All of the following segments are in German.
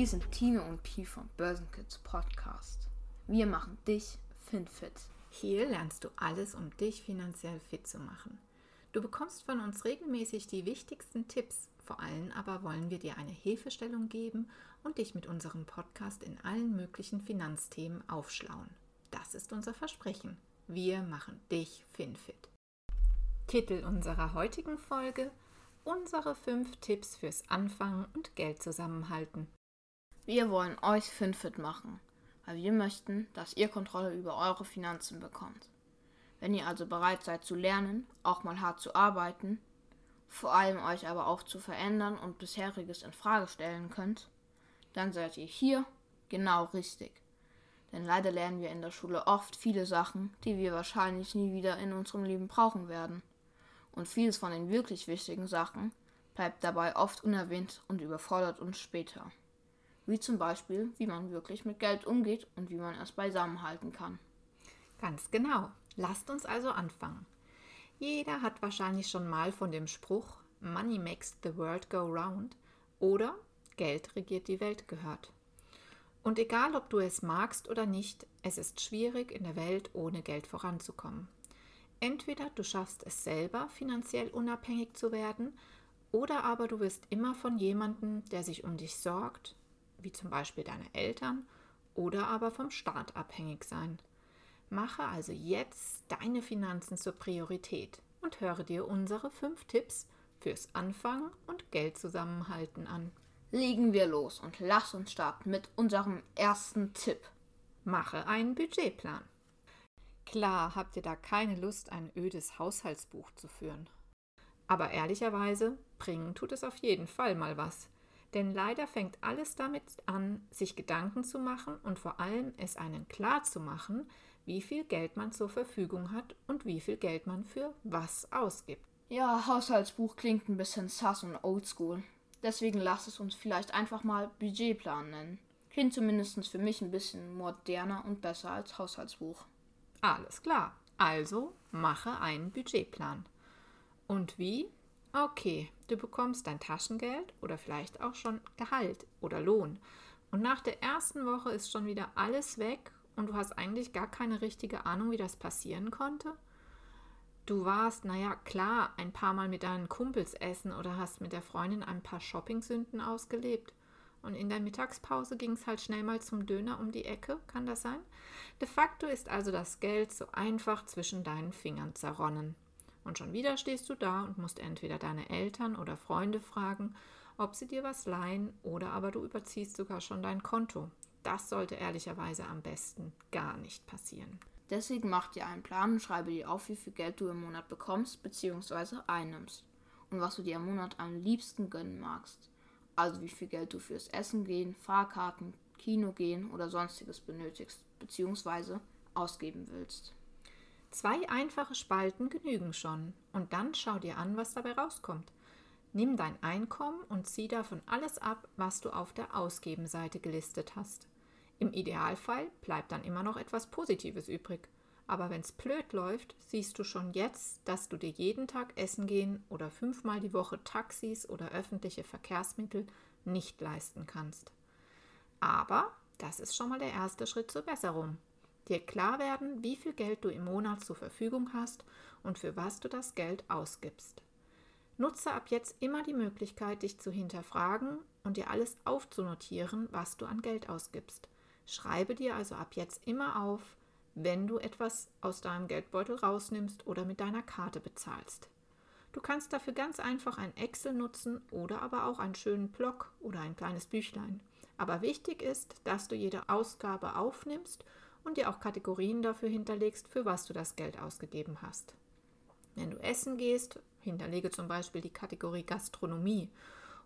Hier sind Tino und Pi vom Börsenkids Podcast. Wir machen dich FinFit. Hier lernst du alles, um dich finanziell fit zu machen. Du bekommst von uns regelmäßig die wichtigsten Tipps. Vor allem aber wollen wir dir eine Hilfestellung geben und dich mit unserem Podcast in allen möglichen Finanzthemen aufschlauen. Das ist unser Versprechen. Wir machen dich FinFit. Titel unserer heutigen Folge Unsere fünf Tipps fürs Anfangen und Geld zusammenhalten. Wir wollen euch FinFit machen, weil wir möchten, dass ihr Kontrolle über eure Finanzen bekommt. Wenn ihr also bereit seid zu lernen, auch mal hart zu arbeiten, vor allem euch aber auch zu verändern und bisheriges in Frage stellen könnt, dann seid ihr hier genau richtig. Denn leider lernen wir in der Schule oft viele Sachen, die wir wahrscheinlich nie wieder in unserem Leben brauchen werden. Und vieles von den wirklich wichtigen Sachen bleibt dabei oft unerwähnt und überfordert uns später wie zum Beispiel, wie man wirklich mit Geld umgeht und wie man es beisammenhalten kann. Ganz genau. Lasst uns also anfangen. Jeder hat wahrscheinlich schon mal von dem Spruch Money makes the world go round oder Geld regiert die Welt gehört. Und egal, ob du es magst oder nicht, es ist schwierig, in der Welt ohne Geld voranzukommen. Entweder du schaffst es selber, finanziell unabhängig zu werden, oder aber du wirst immer von jemandem, der sich um dich sorgt, wie zum Beispiel deine Eltern oder aber vom Staat abhängig sein. Mache also jetzt deine Finanzen zur Priorität und höre dir unsere fünf Tipps fürs Anfangen und Geld zusammenhalten an. Legen wir los und lass uns starten mit unserem ersten Tipp. Mache einen Budgetplan. Klar habt ihr da keine Lust, ein ödes Haushaltsbuch zu führen. Aber ehrlicherweise, bringen tut es auf jeden Fall mal was. Denn leider fängt alles damit an, sich Gedanken zu machen und vor allem es einen klar zu machen, wie viel Geld man zur Verfügung hat und wie viel Geld man für was ausgibt. Ja, Haushaltsbuch klingt ein bisschen sass und oldschool. Deswegen lass es uns vielleicht einfach mal Budgetplan nennen. Klingt zumindest für mich ein bisschen moderner und besser als Haushaltsbuch. Alles klar. Also mache einen Budgetplan. Und wie? Okay, du bekommst dein Taschengeld oder vielleicht auch schon Gehalt oder Lohn. Und nach der ersten Woche ist schon wieder alles weg und du hast eigentlich gar keine richtige Ahnung, wie das passieren konnte. Du warst, naja, klar, ein paar Mal mit deinen Kumpels essen oder hast mit der Freundin ein paar Shopping-Sünden ausgelebt. Und in der Mittagspause ging es halt schnell mal zum Döner um die Ecke, kann das sein? De facto ist also das Geld so einfach zwischen deinen Fingern zerronnen. Und schon wieder stehst du da und musst entweder deine Eltern oder Freunde fragen, ob sie dir was leihen oder aber du überziehst sogar schon dein Konto. Das sollte ehrlicherweise am besten gar nicht passieren. Deswegen mach dir einen Plan und schreibe dir auf, wie viel Geld du im Monat bekommst bzw. einnimmst und was du dir im Monat am liebsten gönnen magst. Also wie viel Geld du fürs Essen gehen, Fahrkarten, Kino gehen oder sonstiges benötigst bzw. ausgeben willst. Zwei einfache Spalten genügen schon und dann schau dir an, was dabei rauskommt. Nimm dein Einkommen und zieh davon alles ab, was du auf der Ausgebenseite gelistet hast. Im Idealfall bleibt dann immer noch etwas Positives übrig. Aber wenn es blöd läuft, siehst du schon jetzt, dass du dir jeden Tag essen gehen oder fünfmal die Woche Taxis oder öffentliche Verkehrsmittel nicht leisten kannst. Aber das ist schon mal der erste Schritt zur Besserung dir klar werden, wie viel Geld du im Monat zur Verfügung hast und für was du das Geld ausgibst. Nutze ab jetzt immer die Möglichkeit, dich zu hinterfragen und dir alles aufzunotieren, was du an Geld ausgibst. Schreibe dir also ab jetzt immer auf, wenn du etwas aus deinem Geldbeutel rausnimmst oder mit deiner Karte bezahlst. Du kannst dafür ganz einfach ein Excel nutzen oder aber auch einen schönen Block oder ein kleines Büchlein. Aber wichtig ist, dass du jede Ausgabe aufnimmst und dir auch Kategorien dafür hinterlegst, für was du das Geld ausgegeben hast. Wenn du essen gehst, hinterlege zum Beispiel die Kategorie Gastronomie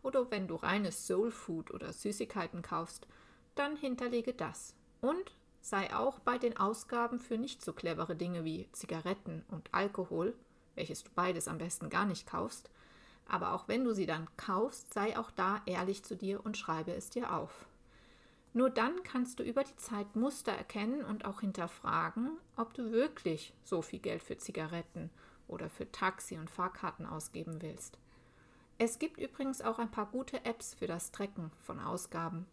oder wenn du reines Soul Food oder Süßigkeiten kaufst, dann hinterlege das. Und sei auch bei den Ausgaben für nicht so clevere Dinge wie Zigaretten und Alkohol, welches du beides am besten gar nicht kaufst, aber auch wenn du sie dann kaufst, sei auch da ehrlich zu dir und schreibe es dir auf. Nur dann kannst du über die Zeit Muster erkennen und auch hinterfragen, ob du wirklich so viel Geld für Zigaretten oder für Taxi und Fahrkarten ausgeben willst. Es gibt übrigens auch ein paar gute Apps für das Tracken von Ausgaben.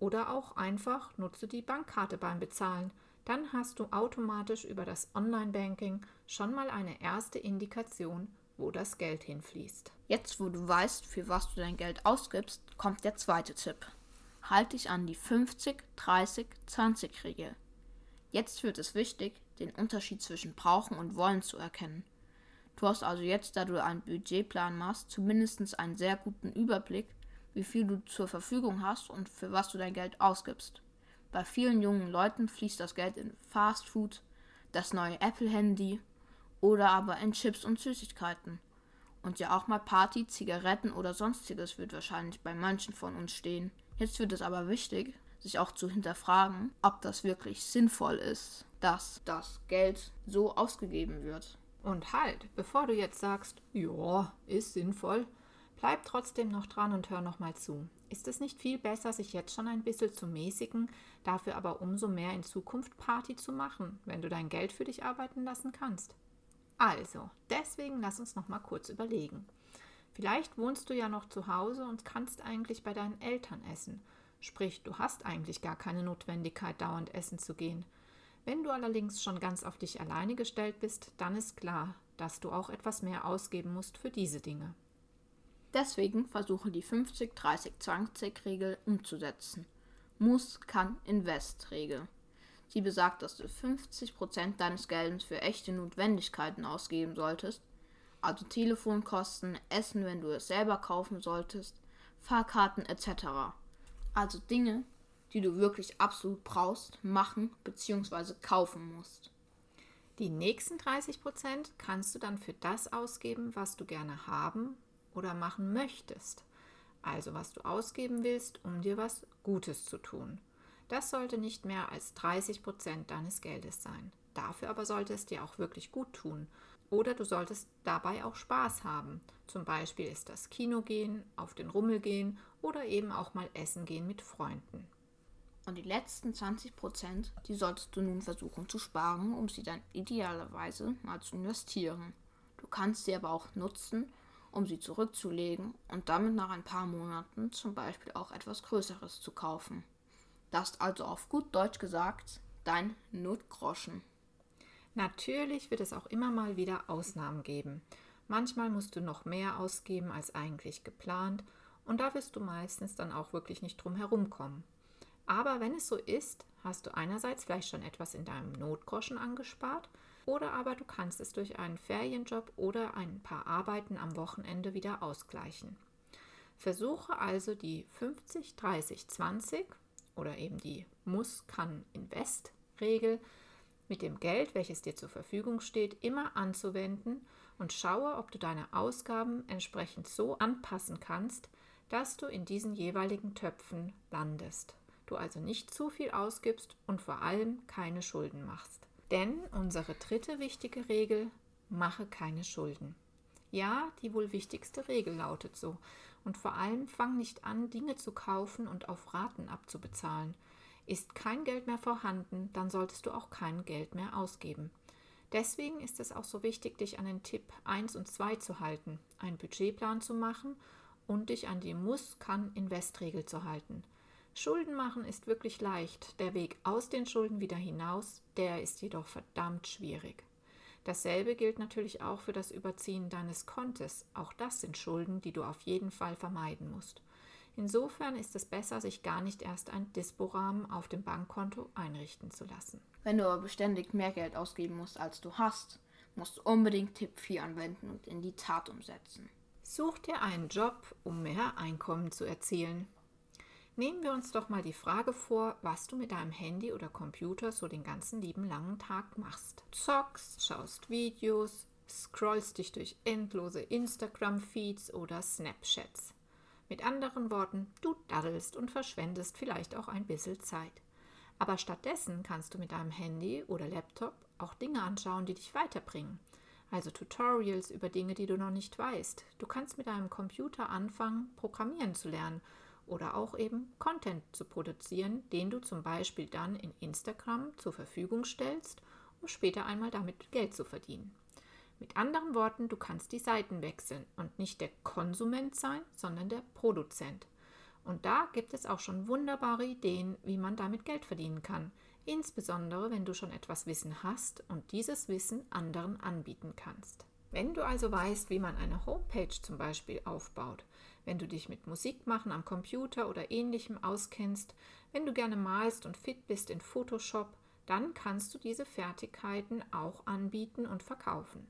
Oder auch einfach nutze die Bankkarte beim Bezahlen. Dann hast du automatisch über das Online-Banking schon mal eine erste Indikation, wo das Geld hinfließt. Jetzt, wo du weißt, für was du dein Geld ausgibst, kommt der zweite Tipp. Halt dich an die 50-30-20-Regel. Jetzt wird es wichtig, den Unterschied zwischen brauchen und wollen zu erkennen. Du hast also jetzt, da du einen Budgetplan machst, zumindest einen sehr guten Überblick, wie viel du zur Verfügung hast und für was du dein Geld ausgibst. Bei vielen jungen Leuten fließt das Geld in Fast Food, das neue Apple-Handy oder aber in Chips und Süßigkeiten. Und ja auch mal Party, Zigaretten oder sonstiges wird wahrscheinlich bei manchen von uns stehen. Jetzt wird es aber wichtig, sich auch zu hinterfragen, ob das wirklich sinnvoll ist, dass das Geld so ausgegeben wird. Und halt, bevor du jetzt sagst, ja, ist sinnvoll, Bleib trotzdem noch dran und hör noch mal zu. Ist es nicht viel besser, sich jetzt schon ein bisschen zu mäßigen, dafür aber umso mehr in Zukunft Party zu machen, wenn du dein Geld für dich arbeiten lassen kannst? Also, deswegen lass uns noch mal kurz überlegen. Vielleicht wohnst du ja noch zu Hause und kannst eigentlich bei deinen Eltern essen. Sprich, du hast eigentlich gar keine Notwendigkeit, dauernd essen zu gehen. Wenn du allerdings schon ganz auf dich alleine gestellt bist, dann ist klar, dass du auch etwas mehr ausgeben musst für diese Dinge. Deswegen versuche die 50-30-20-Regel umzusetzen. Muss, kann, Invest-Regel. Sie besagt, dass du 50% deines Geldes für echte Notwendigkeiten ausgeben solltest, also Telefonkosten, Essen, wenn du es selber kaufen solltest, Fahrkarten etc. Also Dinge, die du wirklich absolut brauchst, machen bzw. kaufen musst. Die nächsten 30% kannst du dann für das ausgeben, was du gerne haben oder machen möchtest. Also was du ausgeben willst, um dir was Gutes zu tun. Das sollte nicht mehr als 30 Prozent deines Geldes sein. Dafür aber sollte es dir auch wirklich gut tun. Oder du solltest dabei auch Spaß haben. Zum Beispiel ist das Kino gehen, auf den Rummel gehen oder eben auch mal essen gehen mit Freunden. Und die letzten 20 Prozent, die solltest du nun versuchen zu sparen, um sie dann idealerweise mal zu investieren. Du kannst sie aber auch nutzen, um sie zurückzulegen und damit nach ein paar Monaten zum Beispiel auch etwas Größeres zu kaufen. Das ist also auf gut Deutsch gesagt dein Notgroschen. Natürlich wird es auch immer mal wieder Ausnahmen geben. Manchmal musst du noch mehr ausgeben als eigentlich geplant und da wirst du meistens dann auch wirklich nicht drum herumkommen. Aber wenn es so ist, hast du einerseits vielleicht schon etwas in deinem Notgroschen angespart oder aber du kannst es durch einen Ferienjob oder ein paar Arbeiten am Wochenende wieder ausgleichen. Versuche also die 50, 30, 20 oder eben die Muss, kann, Invest Regel mit dem Geld, welches dir zur Verfügung steht, immer anzuwenden und schaue, ob du deine Ausgaben entsprechend so anpassen kannst, dass du in diesen jeweiligen Töpfen landest. Du also nicht zu viel ausgibst und vor allem keine Schulden machst. Denn unsere dritte wichtige Regel, mache keine Schulden. Ja, die wohl wichtigste Regel lautet so. Und vor allem fang nicht an, Dinge zu kaufen und auf Raten abzubezahlen. Ist kein Geld mehr vorhanden, dann solltest du auch kein Geld mehr ausgeben. Deswegen ist es auch so wichtig, dich an den Tipp 1 und 2 zu halten, einen Budgetplan zu machen und dich an die Muss-Kann-Invest-Regel zu halten. Schulden machen ist wirklich leicht. Der Weg aus den Schulden wieder hinaus, der ist jedoch verdammt schwierig. Dasselbe gilt natürlich auch für das Überziehen deines Kontes. Auch das sind Schulden, die du auf jeden Fall vermeiden musst. Insofern ist es besser, sich gar nicht erst ein Dispo-Rahmen auf dem Bankkonto einrichten zu lassen. Wenn du aber beständig mehr Geld ausgeben musst, als du hast, musst du unbedingt Tipp 4 anwenden und in die Tat umsetzen. Such dir einen Job, um mehr Einkommen zu erzielen. Nehmen wir uns doch mal die Frage vor, was du mit deinem Handy oder Computer so den ganzen lieben langen Tag machst. Zockst, schaust Videos, scrollst dich durch endlose Instagram-Feeds oder Snapchats. Mit anderen Worten, du daddelst und verschwendest vielleicht auch ein bisschen Zeit. Aber stattdessen kannst du mit deinem Handy oder Laptop auch Dinge anschauen, die dich weiterbringen. Also Tutorials über Dinge, die du noch nicht weißt. Du kannst mit deinem Computer anfangen, Programmieren zu lernen oder auch eben Content zu produzieren, den du zum Beispiel dann in Instagram zur Verfügung stellst, um später einmal damit Geld zu verdienen. Mit anderen Worten, du kannst die Seiten wechseln und nicht der Konsument sein, sondern der Produzent. Und da gibt es auch schon wunderbare Ideen, wie man damit Geld verdienen kann, insbesondere wenn du schon etwas Wissen hast und dieses Wissen anderen anbieten kannst. Wenn du also weißt, wie man eine Homepage zum Beispiel aufbaut, wenn du dich mit Musikmachen am Computer oder ähnlichem auskennst, wenn du gerne malst und fit bist in Photoshop, dann kannst du diese Fertigkeiten auch anbieten und verkaufen.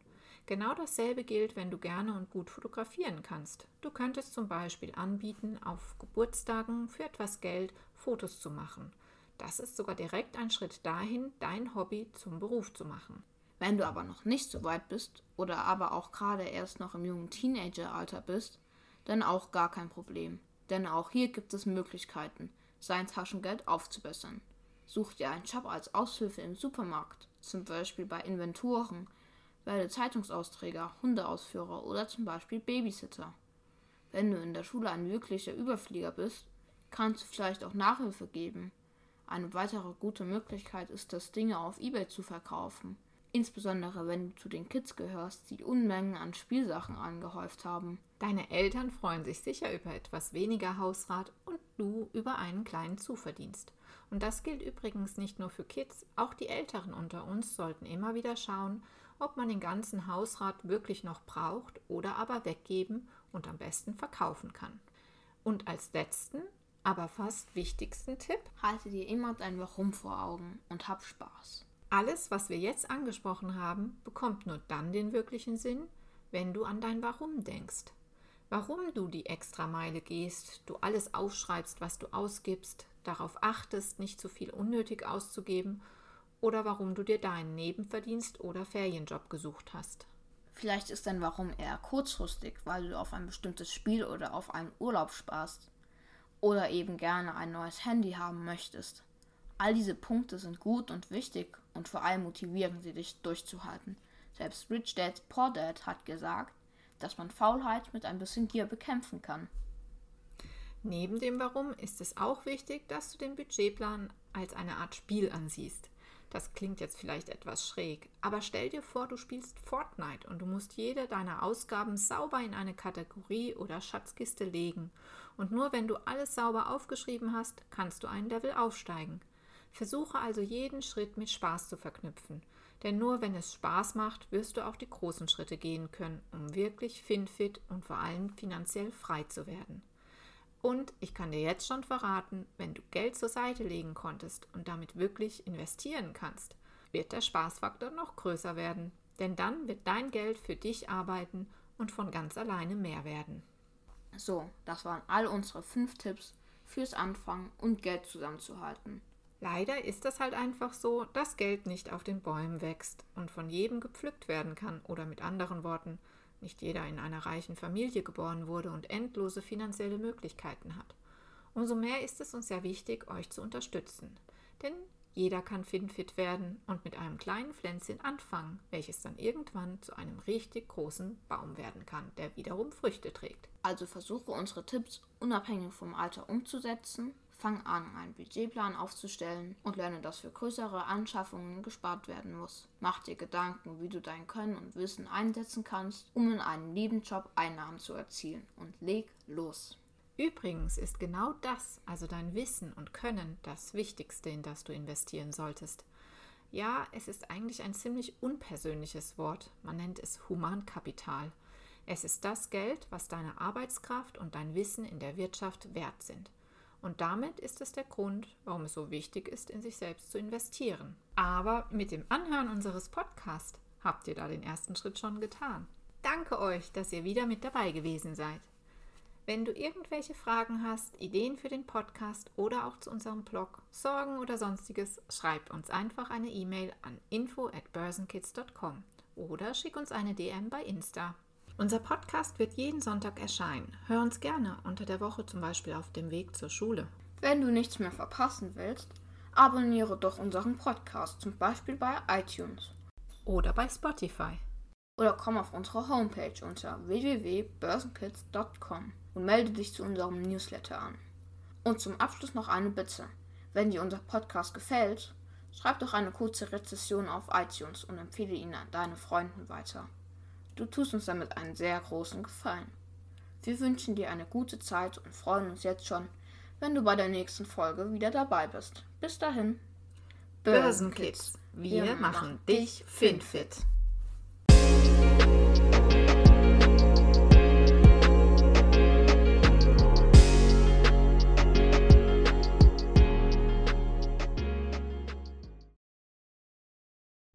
Genau dasselbe gilt, wenn du gerne und gut fotografieren kannst. Du könntest zum Beispiel anbieten, auf Geburtstagen für etwas Geld Fotos zu machen. Das ist sogar direkt ein Schritt dahin, dein Hobby zum Beruf zu machen. Wenn du aber noch nicht so weit bist oder aber auch gerade erst noch im jungen Teenageralter bist, dann auch gar kein Problem. Denn auch hier gibt es Möglichkeiten, sein Taschengeld aufzubessern. Such dir einen Job als Aushilfe im Supermarkt, zum Beispiel bei Inventuren, werde Zeitungsausträger, Hundeausführer oder zum Beispiel Babysitter. Wenn du in der Schule ein wirklicher Überflieger bist, kannst du vielleicht auch Nachhilfe geben. Eine weitere gute Möglichkeit ist es, Dinge auf eBay zu verkaufen. Insbesondere wenn du zu den Kids gehörst, die Unmengen an Spielsachen angehäuft haben. Deine Eltern freuen sich sicher über etwas weniger Hausrat und du über einen kleinen Zuverdienst. Und das gilt übrigens nicht nur für Kids, auch die Älteren unter uns sollten immer wieder schauen, ob man den ganzen Hausrat wirklich noch braucht oder aber weggeben und am besten verkaufen kann. Und als letzten, aber fast wichtigsten Tipp, halte dir immer dein Warum vor Augen und hab Spaß. Alles, was wir jetzt angesprochen haben, bekommt nur dann den wirklichen Sinn, wenn du an dein Warum denkst. Warum du die Extrameile gehst, du alles aufschreibst, was du ausgibst, darauf achtest, nicht zu viel unnötig auszugeben oder warum du dir deinen Nebenverdienst oder Ferienjob gesucht hast. Vielleicht ist dein Warum eher kurzfristig, weil du auf ein bestimmtes Spiel oder auf einen Urlaub sparst. Oder eben gerne ein neues Handy haben möchtest. All diese Punkte sind gut und wichtig und vor allem motivieren sie dich durchzuhalten. Selbst Rich Dad Poor Dad hat gesagt, dass man Faulheit mit ein bisschen Gier bekämpfen kann. Neben dem Warum ist es auch wichtig, dass du den Budgetplan als eine Art Spiel ansiehst. Das klingt jetzt vielleicht etwas schräg, aber stell dir vor, du spielst Fortnite und du musst jede deiner Ausgaben sauber in eine Kategorie oder Schatzkiste legen. Und nur wenn du alles sauber aufgeschrieben hast, kannst du ein Level aufsteigen. Versuche also jeden Schritt mit Spaß zu verknüpfen. Denn nur wenn es Spaß macht, wirst du auch die großen Schritte gehen können, um wirklich finfit und vor allem finanziell frei zu werden. Und ich kann dir jetzt schon verraten, wenn du Geld zur Seite legen konntest und damit wirklich investieren kannst, wird der Spaßfaktor noch größer werden. Denn dann wird dein Geld für dich arbeiten und von ganz alleine mehr werden. So, das waren all unsere fünf Tipps fürs Anfangen und Geld zusammenzuhalten. Leider ist es halt einfach so, dass Geld nicht auf den Bäumen wächst und von jedem gepflückt werden kann oder mit anderen Worten, nicht jeder in einer reichen Familie geboren wurde und endlose finanzielle Möglichkeiten hat. Umso mehr ist es uns sehr wichtig, euch zu unterstützen. Denn jeder kann finfit werden und mit einem kleinen Pflänzchen anfangen, welches dann irgendwann zu einem richtig großen Baum werden kann, der wiederum Früchte trägt. Also versuche unsere Tipps unabhängig vom Alter umzusetzen Fang an, einen Budgetplan aufzustellen und lerne, dass für größere Anschaffungen gespart werden muss. Mach dir Gedanken, wie du dein Können und Wissen einsetzen kannst, um in einem Nebenjob Einnahmen zu erzielen und leg los. Übrigens ist genau das, also dein Wissen und Können, das Wichtigste, in das du investieren solltest. Ja, es ist eigentlich ein ziemlich unpersönliches Wort. Man nennt es Humankapital. Es ist das Geld, was deine Arbeitskraft und dein Wissen in der Wirtschaft wert sind. Und damit ist es der Grund, warum es so wichtig ist, in sich selbst zu investieren. Aber mit dem Anhören unseres Podcasts habt ihr da den ersten Schritt schon getan. Danke euch, dass ihr wieder mit dabei gewesen seid. Wenn du irgendwelche Fragen hast, Ideen für den Podcast oder auch zu unserem Blog, Sorgen oder sonstiges, schreib uns einfach eine E-Mail an info at börsenkids.com oder schick uns eine DM bei Insta. Unser Podcast wird jeden Sonntag erscheinen. Hör uns gerne unter der Woche zum Beispiel auf dem Weg zur Schule. Wenn du nichts mehr verpassen willst, abonniere doch unseren Podcast, zum Beispiel bei iTunes. Oder bei Spotify. Oder komm auf unsere Homepage unter www.börsenkids.com und melde dich zu unserem Newsletter an. Und zum Abschluss noch eine Bitte. Wenn dir unser Podcast gefällt, schreib doch eine kurze Rezession auf iTunes und empfehle ihn an deine Freunden weiter. Du tust uns damit einen sehr großen Gefallen. Wir wünschen dir eine gute Zeit und freuen uns jetzt schon, wenn du bei der nächsten Folge wieder dabei bist. Bis dahin. Börsenkids, wir, Wir machen dich finfit.